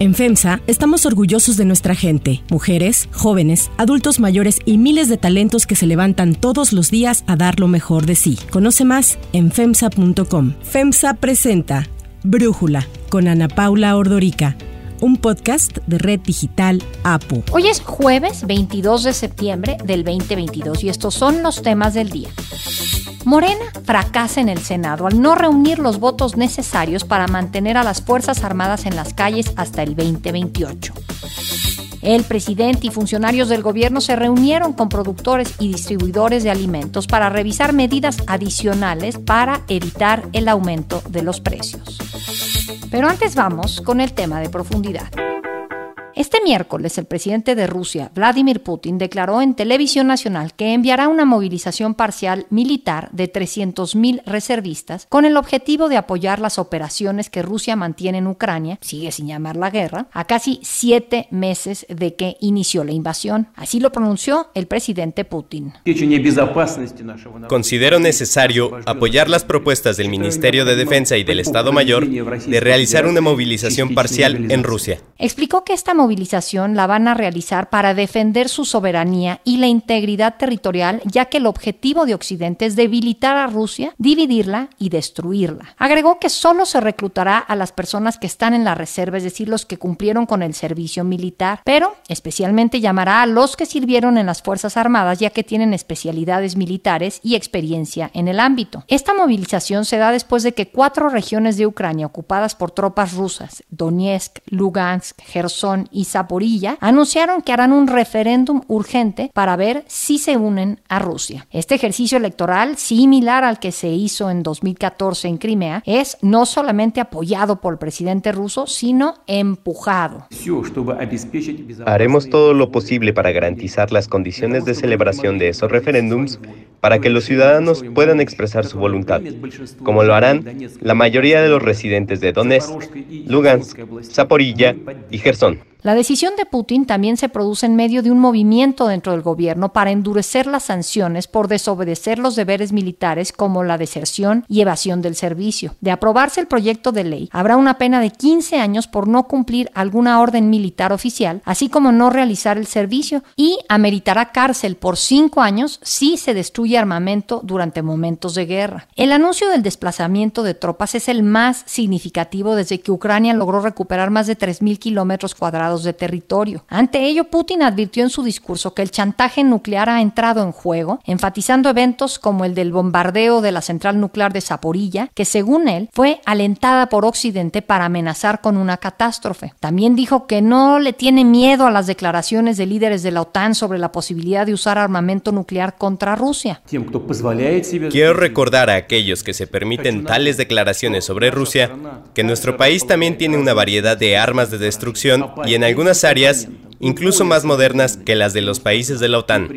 En FEMSA estamos orgullosos de nuestra gente, mujeres, jóvenes, adultos mayores y miles de talentos que se levantan todos los días a dar lo mejor de sí. Conoce más en FEMSA.com. FEMSA presenta Brújula con Ana Paula Ordorica un podcast de Red Digital APO. Hoy es jueves 22 de septiembre del 2022 y estos son los temas del día. Morena fracasa en el Senado al no reunir los votos necesarios para mantener a las Fuerzas Armadas en las calles hasta el 2028. El presidente y funcionarios del gobierno se reunieron con productores y distribuidores de alimentos para revisar medidas adicionales para evitar el aumento de los precios. Pero antes vamos con el tema de profundidad. Este miércoles, el presidente de Rusia, Vladimir Putin, declaró en televisión nacional que enviará una movilización parcial militar de 300.000 reservistas con el objetivo de apoyar las operaciones que Rusia mantiene en Ucrania, sigue sin llamar la guerra, a casi siete meses de que inició la invasión. Así lo pronunció el presidente Putin. Considero necesario apoyar las propuestas del Ministerio de Defensa y del Estado Mayor de realizar una movilización parcial en Rusia. Explicó que esta movilización la van a realizar para defender su soberanía y la integridad territorial, ya que el objetivo de Occidente es debilitar a Rusia, dividirla y destruirla. Agregó que solo se reclutará a las personas que están en la reserva, es decir, los que cumplieron con el servicio militar, pero especialmente llamará a los que sirvieron en las Fuerzas Armadas, ya que tienen especialidades militares y experiencia en el ámbito. Esta movilización se da después de que cuatro regiones de Ucrania ocupadas por tropas rusas, Donetsk, Lugansk, Gerson y Zaporilla anunciaron que harán un referéndum urgente para ver si se unen a Rusia. Este ejercicio electoral, similar al que se hizo en 2014 en Crimea, es no solamente apoyado por el presidente ruso, sino empujado. Haremos todo lo posible para garantizar las condiciones de celebración de esos referéndums para que los ciudadanos puedan expresar su voluntad, como lo harán la mayoría de los residentes de Donetsk, Lugansk, Zaporilla y Gerson. La decisión de Putin también se produce en medio de un movimiento dentro del gobierno para endurecer las sanciones por desobedecer los deberes militares como la deserción y evasión del servicio. De aprobarse el proyecto de ley, habrá una pena de 15 años por no cumplir alguna orden militar oficial, así como no realizar el servicio, y ameritará cárcel por 5 años si se destruye armamento durante momentos de guerra. El anuncio del desplazamiento de tropas es el más significativo desde que Ucrania logró recuperar más de 3.000 kilómetros cuadrados de territorio. Ante ello, Putin advirtió en su discurso que el chantaje nuclear ha entrado en juego, enfatizando eventos como el del bombardeo de la central nuclear de Zaporilla, que según él fue alentada por Occidente para amenazar con una catástrofe. También dijo que no le tiene miedo a las declaraciones de líderes de la OTAN sobre la posibilidad de usar armamento nuclear contra Rusia. Quiero recordar a aquellos que se permiten tales declaraciones sobre Rusia que nuestro país también tiene una variedad de armas de destrucción y en en algunas áreas incluso más modernas que las de los países de la OTAN.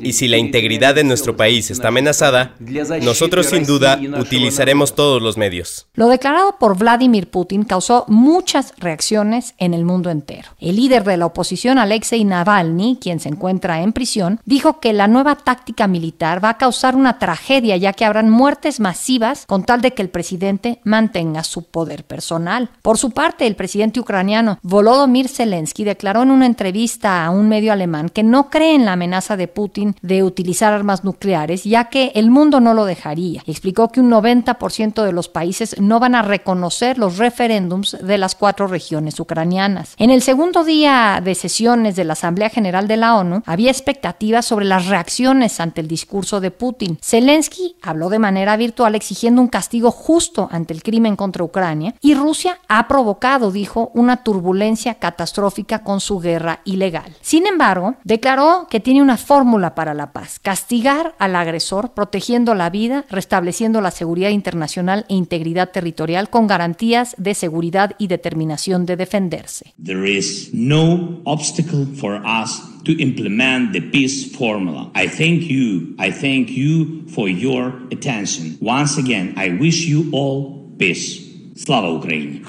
Y si la integridad de nuestro país está amenazada, nosotros sin duda utilizaremos todos los medios. Lo declarado por Vladimir Putin causó muchas reacciones en el mundo entero. El líder de la oposición, Alexei Navalny, quien se encuentra en prisión, dijo que la nueva táctica militar va a causar una tragedia ya que habrán muertes masivas con tal de que el presidente mantenga su poder personal. Por su parte, el presidente ucraniano Volodymyr Zelensky declaró en una entrevista a un medio alemán que no cree en la amenaza de Putin de utilizar armas nucleares, ya que el mundo no lo dejaría. Explicó que un 90% de los países no van a reconocer los referéndums de las cuatro regiones ucranianas. En el segundo día de sesiones de la Asamblea General de la ONU, había expectativas sobre las reacciones ante el discurso de Putin. Zelensky habló de manera virtual exigiendo un castigo justo ante el crimen contra Ucrania y Rusia ha provocado, dijo, una turbulencia catastrófica con su guerra ilegal. Sin embargo, declaró que tiene una fórmula para la paz, castigar al agresor protegiendo la vida, restableciendo la seguridad internacional e integridad territorial con garantías de seguridad y determinación de defenderse. There is no obstacle for us to implement the peace formula. I thank you. I thank you for your attention. Once again, I wish you all peace. Slava Ukraini!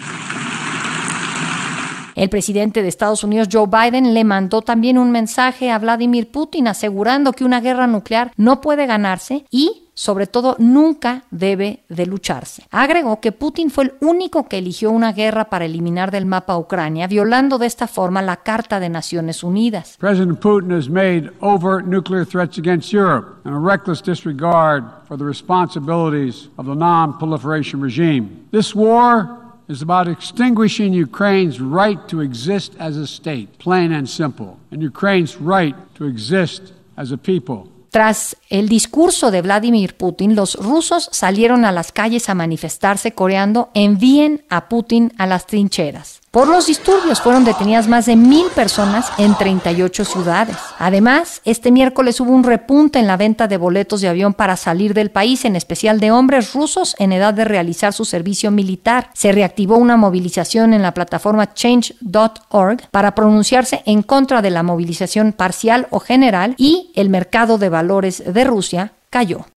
El presidente de Estados Unidos, Joe Biden, le mandó también un mensaje a Vladimir Putin asegurando que una guerra nuclear no puede ganarse y sobre todo nunca debe de lucharse. Agregó que Putin fue el único que eligió una guerra para eliminar del mapa a Ucrania, violando de esta forma la Carta de Naciones Unidas. President Putin has made overt nuclear threats against Europe and a reckless disregard for the responsibilities of the non-proliferation regime. This war is about extinguishing Ukraine's right to exist as a state, plain and simple, and Ukraine's right to exist as a people. Tras el discurso de Vladimir Putin, los rusos salieron a las calles a manifestarse coreando envíen a Putin a las trincheras. Por los disturbios fueron detenidas más de mil personas en 38 ciudades. Además, este miércoles hubo un repunte en la venta de boletos de avión para salir del país, en especial de hombres rusos en edad de realizar su servicio militar. Se reactivó una movilización en la plataforma change.org para pronunciarse en contra de la movilización parcial o general y el mercado de valores de Rusia cayó.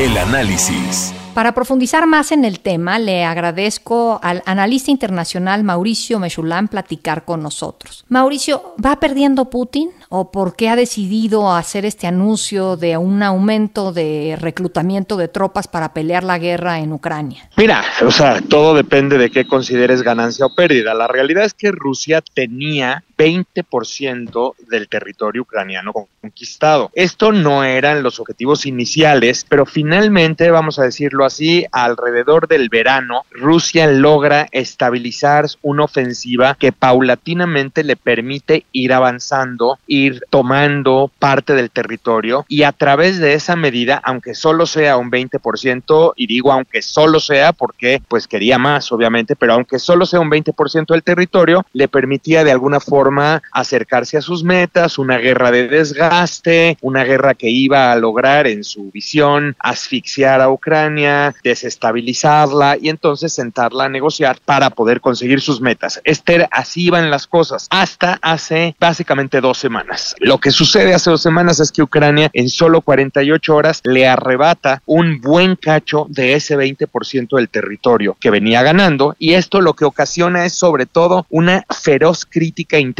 El análisis. Para profundizar más en el tema, le agradezco al analista internacional Mauricio Mechulam platicar con nosotros. Mauricio, ¿va perdiendo Putin o por qué ha decidido hacer este anuncio de un aumento de reclutamiento de tropas para pelear la guerra en Ucrania? Mira, o sea, todo depende de qué consideres ganancia o pérdida. La realidad es que Rusia tenía 20% del territorio ucraniano conquistado. Esto no eran los objetivos iniciales, pero finalmente, vamos a decirlo así, alrededor del verano, Rusia logra estabilizar una ofensiva que paulatinamente le permite ir avanzando, ir tomando parte del territorio y a través de esa medida, aunque solo sea un 20%, y digo aunque solo sea porque pues quería más, obviamente, pero aunque solo sea un 20% del territorio, le permitía de alguna forma acercarse a sus metas, una guerra de desgaste, una guerra que iba a lograr en su visión asfixiar a Ucrania, desestabilizarla y entonces sentarla a negociar para poder conseguir sus metas. Esther, así iban las cosas hasta hace básicamente dos semanas. Lo que sucede hace dos semanas es que Ucrania en solo 48 horas le arrebata un buen cacho de ese 20% del territorio que venía ganando y esto lo que ocasiona es sobre todo una feroz crítica interna.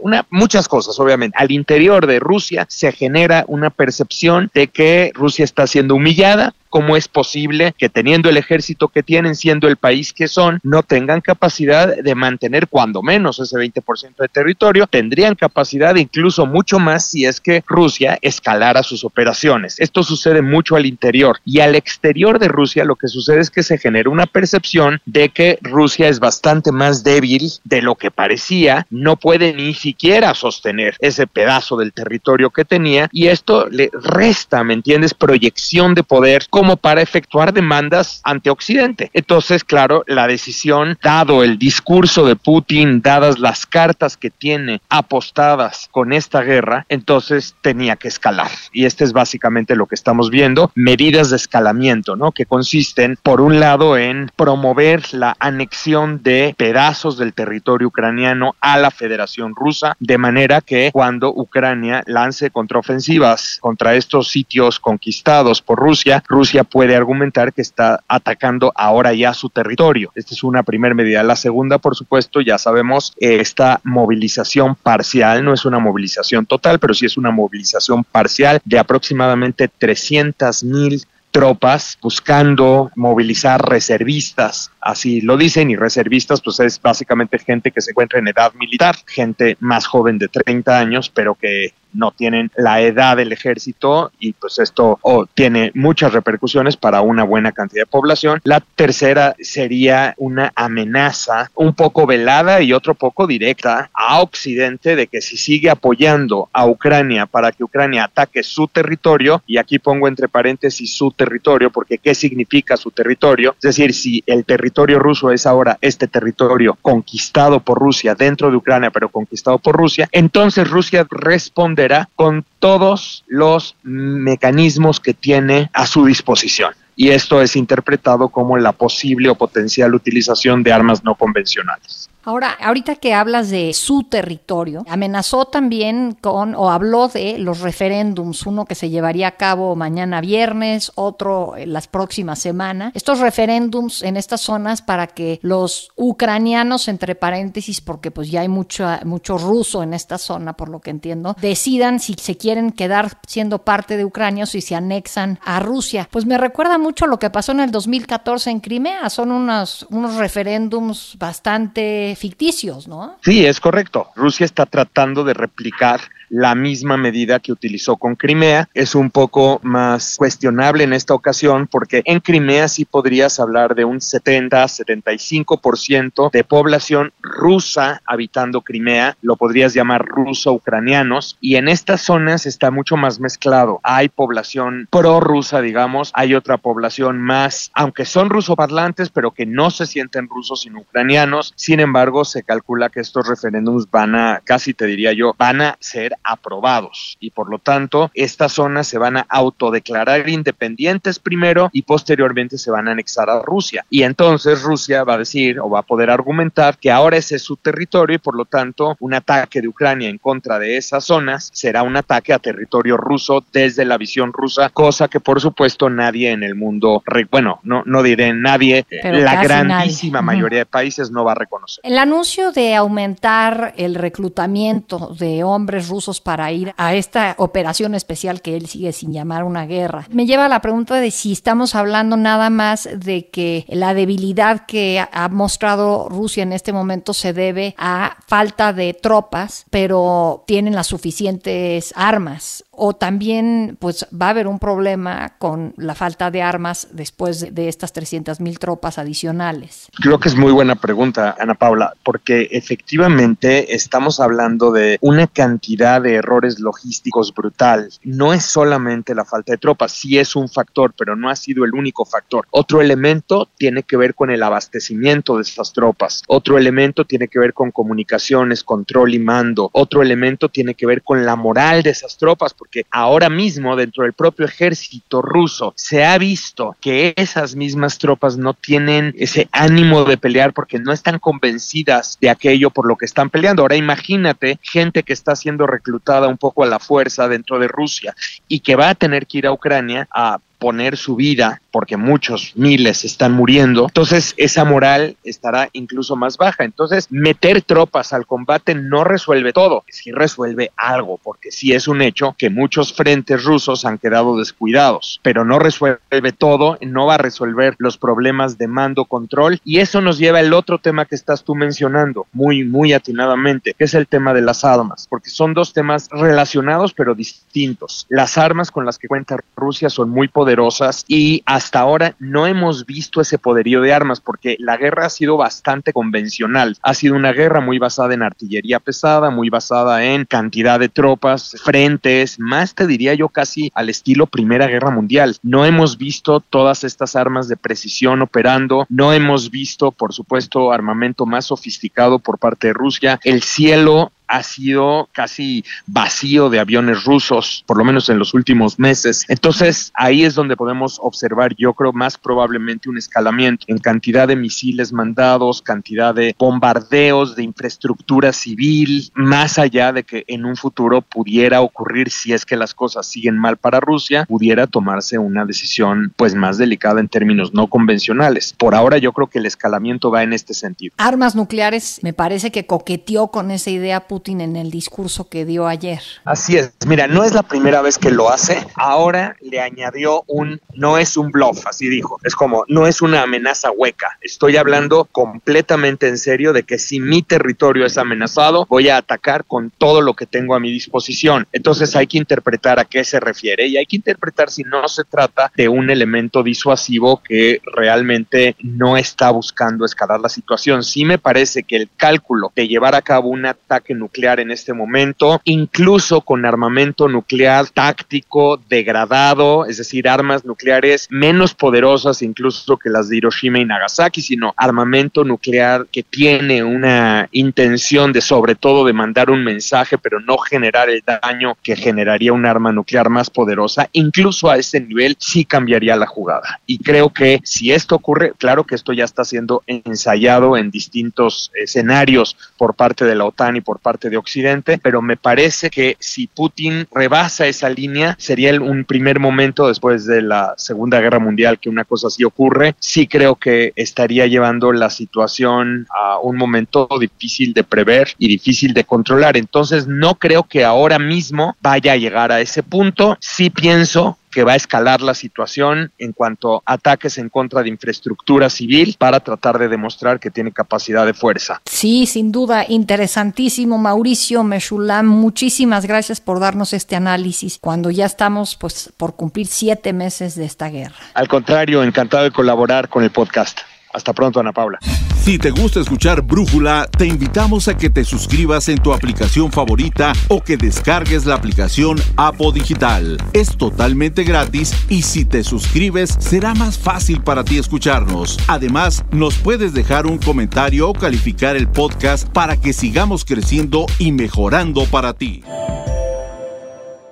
Una, muchas cosas, obviamente. Al interior de Rusia se genera una percepción de que Rusia está siendo humillada, ¿Cómo es posible que teniendo el ejército que tienen, siendo el país que son, no tengan capacidad de mantener cuando menos ese 20% de territorio? Tendrían capacidad incluso mucho más si es que Rusia escalara sus operaciones. Esto sucede mucho al interior y al exterior de Rusia lo que sucede es que se genera una percepción de que Rusia es bastante más débil de lo que parecía, no puede ni siquiera sostener ese pedazo del territorio que tenía y esto le resta, ¿me entiendes?, proyección de poder para efectuar demandas ante Occidente. Entonces, claro, la decisión, dado el discurso de Putin, dadas las cartas que tiene apostadas con esta guerra, entonces tenía que escalar. Y este es básicamente lo que estamos viendo, medidas de escalamiento, ¿no? Que consisten, por un lado, en promover la anexión de pedazos del territorio ucraniano a la Federación Rusa, de manera que cuando Ucrania lance contraofensivas contra estos sitios conquistados por Rusia, Rusia puede argumentar que está atacando ahora ya su territorio. Esta es una primera medida. La segunda, por supuesto, ya sabemos, esta movilización parcial, no es una movilización total, pero sí es una movilización parcial de aproximadamente 300 mil tropas buscando movilizar reservistas, así lo dicen, y reservistas pues es básicamente gente que se encuentra en edad militar, gente más joven de 30 años, pero que no tienen la edad del ejército y pues esto tiene muchas repercusiones para una buena cantidad de población. La tercera sería una amenaza un poco velada y otro poco directa a Occidente de que si sigue apoyando a Ucrania para que Ucrania ataque su territorio, y aquí pongo entre paréntesis su territorio, porque ¿qué significa su territorio? Es decir, si el territorio ruso es ahora este territorio conquistado por Rusia dentro de Ucrania, pero conquistado por Rusia, entonces Rusia responde con todos los mecanismos que tiene a su disposición. Y esto es interpretado como la posible o potencial utilización de armas no convencionales. Ahora, ahorita que hablas de su territorio, amenazó también con, o habló de los referéndums, uno que se llevaría a cabo mañana viernes, otro en las próximas semanas. Estos referéndums en estas zonas para que los ucranianos, entre paréntesis, porque pues ya hay mucho, mucho ruso en esta zona, por lo que entiendo, decidan si se quieren quedar siendo parte de Ucrania o si se anexan a Rusia. Pues me recuerda mucho lo que pasó en el 2014 en Crimea. Son unos, unos referéndums bastante ficticios, ¿no? Sí, es correcto. Rusia está tratando de replicar la misma medida que utilizó con Crimea. Es un poco más cuestionable en esta ocasión porque en Crimea sí podrías hablar de un 70-75% de población rusa habitando Crimea, lo podrías llamar ruso-ucranianos, y en estas zonas está mucho más mezclado. Hay población prorrusa, digamos, hay otra población más, aunque son rusoparlantes, pero que no se sienten rusos sino ucranianos. Sin embargo, se calcula que estos referéndums van a, casi te diría yo, van a ser aprobados y por lo tanto estas zonas se van a autodeclarar independientes primero y posteriormente se van a anexar a Rusia. Y entonces Rusia va a decir o va a poder argumentar que ahora ese es su territorio y por lo tanto un ataque de Ucrania en contra de esas zonas será un ataque a territorio ruso desde la visión rusa, cosa que por supuesto nadie en el mundo, bueno, no, no diré nadie, la grandísima mayoría de países no va a reconocer. El anuncio de aumentar el reclutamiento de hombres rusos para ir a esta operación especial que él sigue sin llamar una guerra. Me lleva a la pregunta de si estamos hablando nada más de que la debilidad que ha mostrado Rusia en este momento se debe a falta de tropas, pero tienen las suficientes armas o también pues va a haber un problema con la falta de armas después de, estas 300 mil tropas adicionales? Creo que es muy buena pregunta, Ana Paula, porque efectivamente estamos hablando de una cantidad de errores logísticos brutal. No es solamente la falta de tropas, sí es un factor, pero no ha sido el único factor. Otro elemento tiene que ver con el abastecimiento de estas tropas. Otro elemento tiene que ver con comunicaciones, control y mando. Otro elemento tiene que ver con la moral de esas tropas, porque ahora mismo dentro del propio ejército ruso se ha visto que esas mismas tropas no tienen ese ánimo de pelear porque no están convencidas de aquello por lo que están peleando. Ahora imagínate gente que está siendo reclutada un poco a la fuerza dentro de Rusia y que va a tener que ir a Ucrania a poner su vida porque muchos miles están muriendo, entonces esa moral estará incluso más baja. Entonces, meter tropas al combate no resuelve todo, sí resuelve algo, porque sí es un hecho que muchos frentes rusos han quedado descuidados, pero no resuelve todo, no va a resolver los problemas de mando, control, y eso nos lleva al otro tema que estás tú mencionando, muy, muy atinadamente, que es el tema de las armas, porque son dos temas relacionados pero distintos. Las armas con las que cuenta Rusia son muy poderosas y hasta ahora no hemos visto ese poderío de armas porque la guerra ha sido bastante convencional. Ha sido una guerra muy basada en artillería pesada, muy basada en cantidad de tropas, frentes, más te diría yo casi al estilo Primera Guerra Mundial. No hemos visto todas estas armas de precisión operando, no hemos visto, por supuesto, armamento más sofisticado por parte de Rusia. El cielo ha sido casi vacío de aviones rusos, por lo menos en los últimos meses. Entonces, ahí es donde podemos observar, yo creo, más probablemente un escalamiento en cantidad de misiles mandados, cantidad de bombardeos de infraestructura civil, más allá de que en un futuro pudiera ocurrir, si es que las cosas siguen mal para Rusia, pudiera tomarse una decisión pues más delicada en términos no convencionales. Por ahora yo creo que el escalamiento va en este sentido. Armas nucleares, me parece que coqueteó con esa idea Putin en el discurso que dio ayer. Así es, mira, no es la primera vez que lo hace, ahora le añadió un, no es un bluff, así dijo, es como, no es una amenaza hueca, estoy hablando completamente en serio de que si mi territorio es amenazado, voy a atacar con todo lo que tengo a mi disposición. Entonces hay que interpretar a qué se refiere y hay que interpretar si no se trata de un elemento disuasivo que realmente no está buscando escalar la situación. Sí me parece que el cálculo de llevar a cabo un ataque nuclear en este momento, incluso con armamento nuclear táctico degradado, es decir, armas nucleares menos poderosas incluso que las de Hiroshima y Nagasaki, sino armamento nuclear que tiene una intención de sobre todo de mandar un mensaje, pero no generar el daño que generaría un arma nuclear más poderosa, incluso a ese nivel sí cambiaría la jugada. Y creo que si esto ocurre, claro que esto ya está siendo ensayado en distintos escenarios por parte de la OTAN y por parte de Occidente, pero me parece que si Putin rebasa esa línea, sería un primer momento después de la Segunda Guerra Mundial que una cosa así ocurre. Sí creo que estaría llevando la situación a un momento difícil de prever y difícil de controlar. Entonces no creo que ahora mismo vaya a llegar a ese punto. Sí pienso que va a escalar la situación en cuanto a ataques en contra de infraestructura civil para tratar de demostrar que tiene capacidad de fuerza. Sí, sin duda, interesantísimo. Mauricio Meshulam, muchísimas gracias por darnos este análisis cuando ya estamos pues, por cumplir siete meses de esta guerra. Al contrario, encantado de colaborar con el podcast. Hasta pronto, Ana Paula. Si te gusta escuchar Brújula, te invitamos a que te suscribas en tu aplicación favorita o que descargues la aplicación Apo Digital. Es totalmente gratis y si te suscribes será más fácil para ti escucharnos. Además, nos puedes dejar un comentario o calificar el podcast para que sigamos creciendo y mejorando para ti.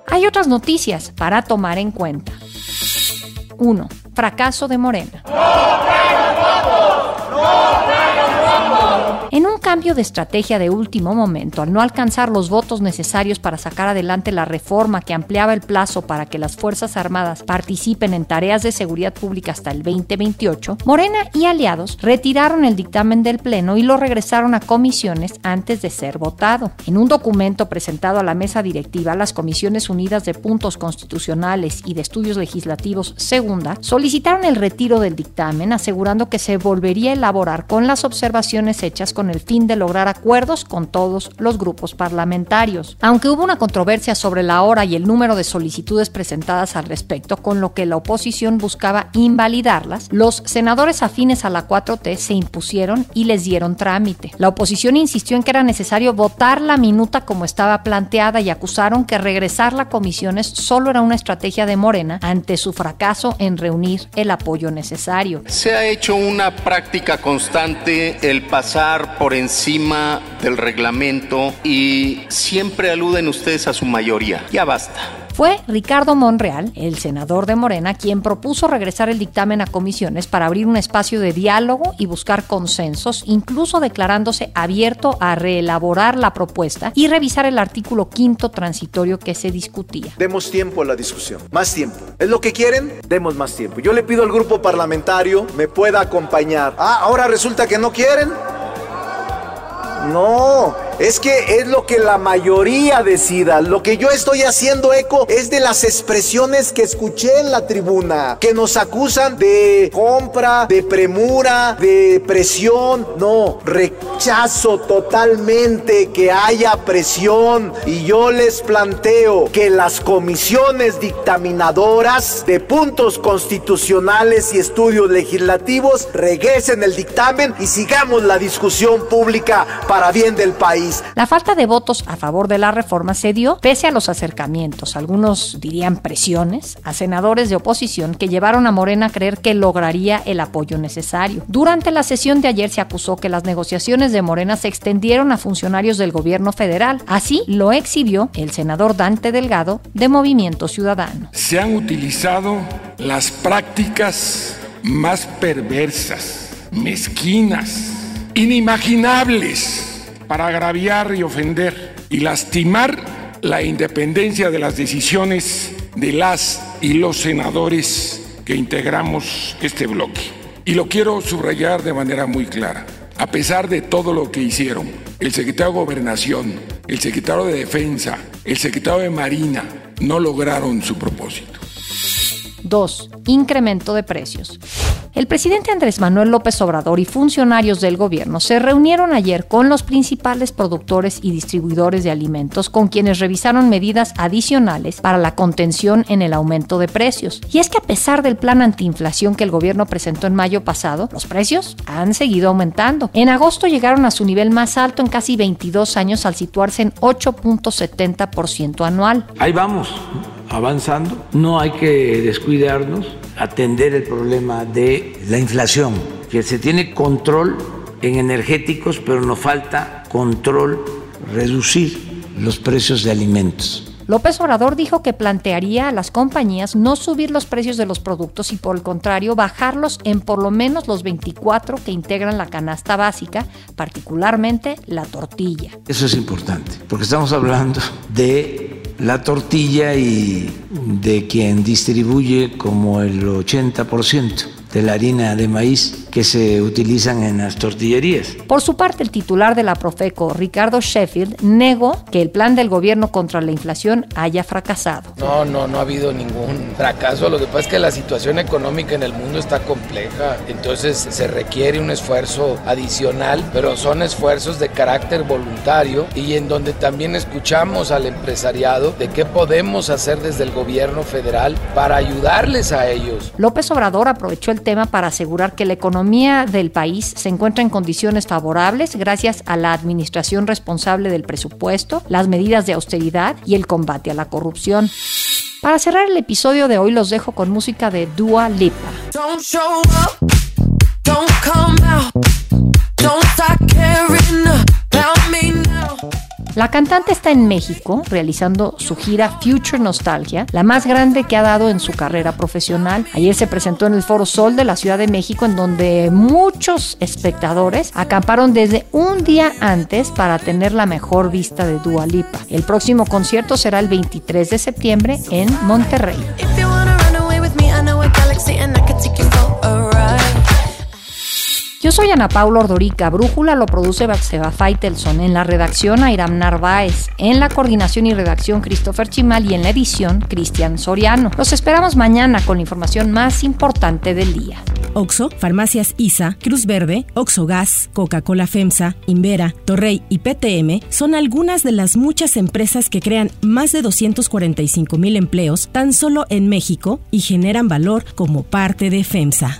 Hay otras noticias para tomar en cuenta. 1. Fracaso de Morena. En un cambio de estrategia de último momento, al no alcanzar los votos necesarios para sacar adelante la reforma que ampliaba el plazo para que las Fuerzas Armadas participen en tareas de seguridad pública hasta el 2028, Morena y aliados retiraron el dictamen del Pleno y lo regresaron a comisiones antes de ser votado. En un documento presentado a la mesa directiva, las Comisiones Unidas de Puntos Constitucionales y de Estudios Legislativos Segunda solicitaron el retiro del dictamen, asegurando que se volvería a elaborar con las observaciones hechas con el fin de lograr acuerdos con todos los grupos parlamentarios. Aunque hubo una controversia sobre la hora y el número de solicitudes presentadas al respecto, con lo que la oposición buscaba invalidarlas, los senadores afines a la 4T se impusieron y les dieron trámite. La oposición insistió en que era necesario votar la minuta como estaba planteada y acusaron que regresar a comisiones solo era una estrategia de Morena ante su fracaso en reunir el apoyo necesario. Se ha hecho una práctica constante el pasar por encima del reglamento y siempre aluden ustedes a su mayoría. Ya basta. Fue Ricardo Monreal, el senador de Morena, quien propuso regresar el dictamen a comisiones para abrir un espacio de diálogo y buscar consensos, incluso declarándose abierto a reelaborar la propuesta y revisar el artículo quinto transitorio que se discutía. Demos tiempo a la discusión, más tiempo. ¿Es lo que quieren? Demos más tiempo. Yo le pido al grupo parlamentario me pueda acompañar. Ah, ahora resulta que no quieren. No, es que es lo que la mayoría decida. Lo que yo estoy haciendo eco es de las expresiones que escuché en la tribuna, que nos acusan de compra, de premura, de presión. No, rechazo totalmente que haya presión y yo les planteo que las comisiones dictaminadoras de puntos constitucionales y estudios legislativos regresen el dictamen y sigamos la discusión pública para bien del país. La falta de votos a favor de la reforma se dio pese a los acercamientos, algunos dirían presiones, a senadores de oposición que llevaron a Morena a creer que lograría el apoyo necesario. Durante la sesión de ayer se acusó que las negociaciones de Morena se extendieron a funcionarios del gobierno federal. Así lo exhibió el senador Dante Delgado de Movimiento Ciudadano. Se han utilizado las prácticas más perversas, mezquinas, inimaginables para agraviar y ofender y lastimar la independencia de las decisiones de las y los senadores que integramos este bloque. Y lo quiero subrayar de manera muy clara. A pesar de todo lo que hicieron, el secretario de Gobernación, el secretario de Defensa, el secretario de Marina, no lograron su propósito. 2. Incremento de precios. El presidente Andrés Manuel López Obrador y funcionarios del gobierno se reunieron ayer con los principales productores y distribuidores de alimentos con quienes revisaron medidas adicionales para la contención en el aumento de precios. Y es que a pesar del plan antiinflación que el gobierno presentó en mayo pasado, los precios han seguido aumentando. En agosto llegaron a su nivel más alto en casi 22 años al situarse en 8.70% anual. Ahí vamos avanzando. No hay que descuidarnos, atender el problema de la inflación, que se tiene control en energéticos, pero nos falta control, reducir los precios de alimentos. López Obrador dijo que plantearía a las compañías no subir los precios de los productos y por el contrario bajarlos en por lo menos los 24 que integran la canasta básica, particularmente la tortilla. Eso es importante, porque estamos hablando de la tortilla y de quien distribuye como el 80% de la harina de maíz que se utilizan en las tortillerías. Por su parte, el titular de la Profeco, Ricardo Sheffield, negó que el plan del gobierno contra la inflación haya fracasado. No, no, no ha habido ningún fracaso. Lo que pasa es que la situación económica en el mundo está compleja, entonces se requiere un esfuerzo adicional, pero son esfuerzos de carácter voluntario y en donde también escuchamos al empresariado de qué podemos hacer desde el gobierno federal para ayudarles a ellos. López Obrador aprovechó el tema para asegurar que la economía del país se encuentra en condiciones favorables gracias a la administración responsable del presupuesto, las medidas de austeridad y el combate a la corrupción. Para cerrar el episodio de hoy los dejo con música de Dua Lipa. La cantante está en México realizando su gira Future Nostalgia, la más grande que ha dado en su carrera profesional. Ayer se presentó en el Foro Sol de la Ciudad de México en donde muchos espectadores acamparon desde un día antes para tener la mejor vista de Dua Lipa. El próximo concierto será el 23 de septiembre en Monterrey. Soy Ana Paula Ordorica. Brújula lo produce Seba Faitelson. En la redacción, Airam Narváez. En la coordinación y redacción, Christopher Chimal. Y en la edición, Cristian Soriano. Los esperamos mañana con la información más importante del día. Oxo, Farmacias ISA, Cruz Verde, Oxo Gas, Coca-Cola FEMSA, Invera, Torrey y PTM son algunas de las muchas empresas que crean más de 245 mil empleos tan solo en México y generan valor como parte de FEMSA.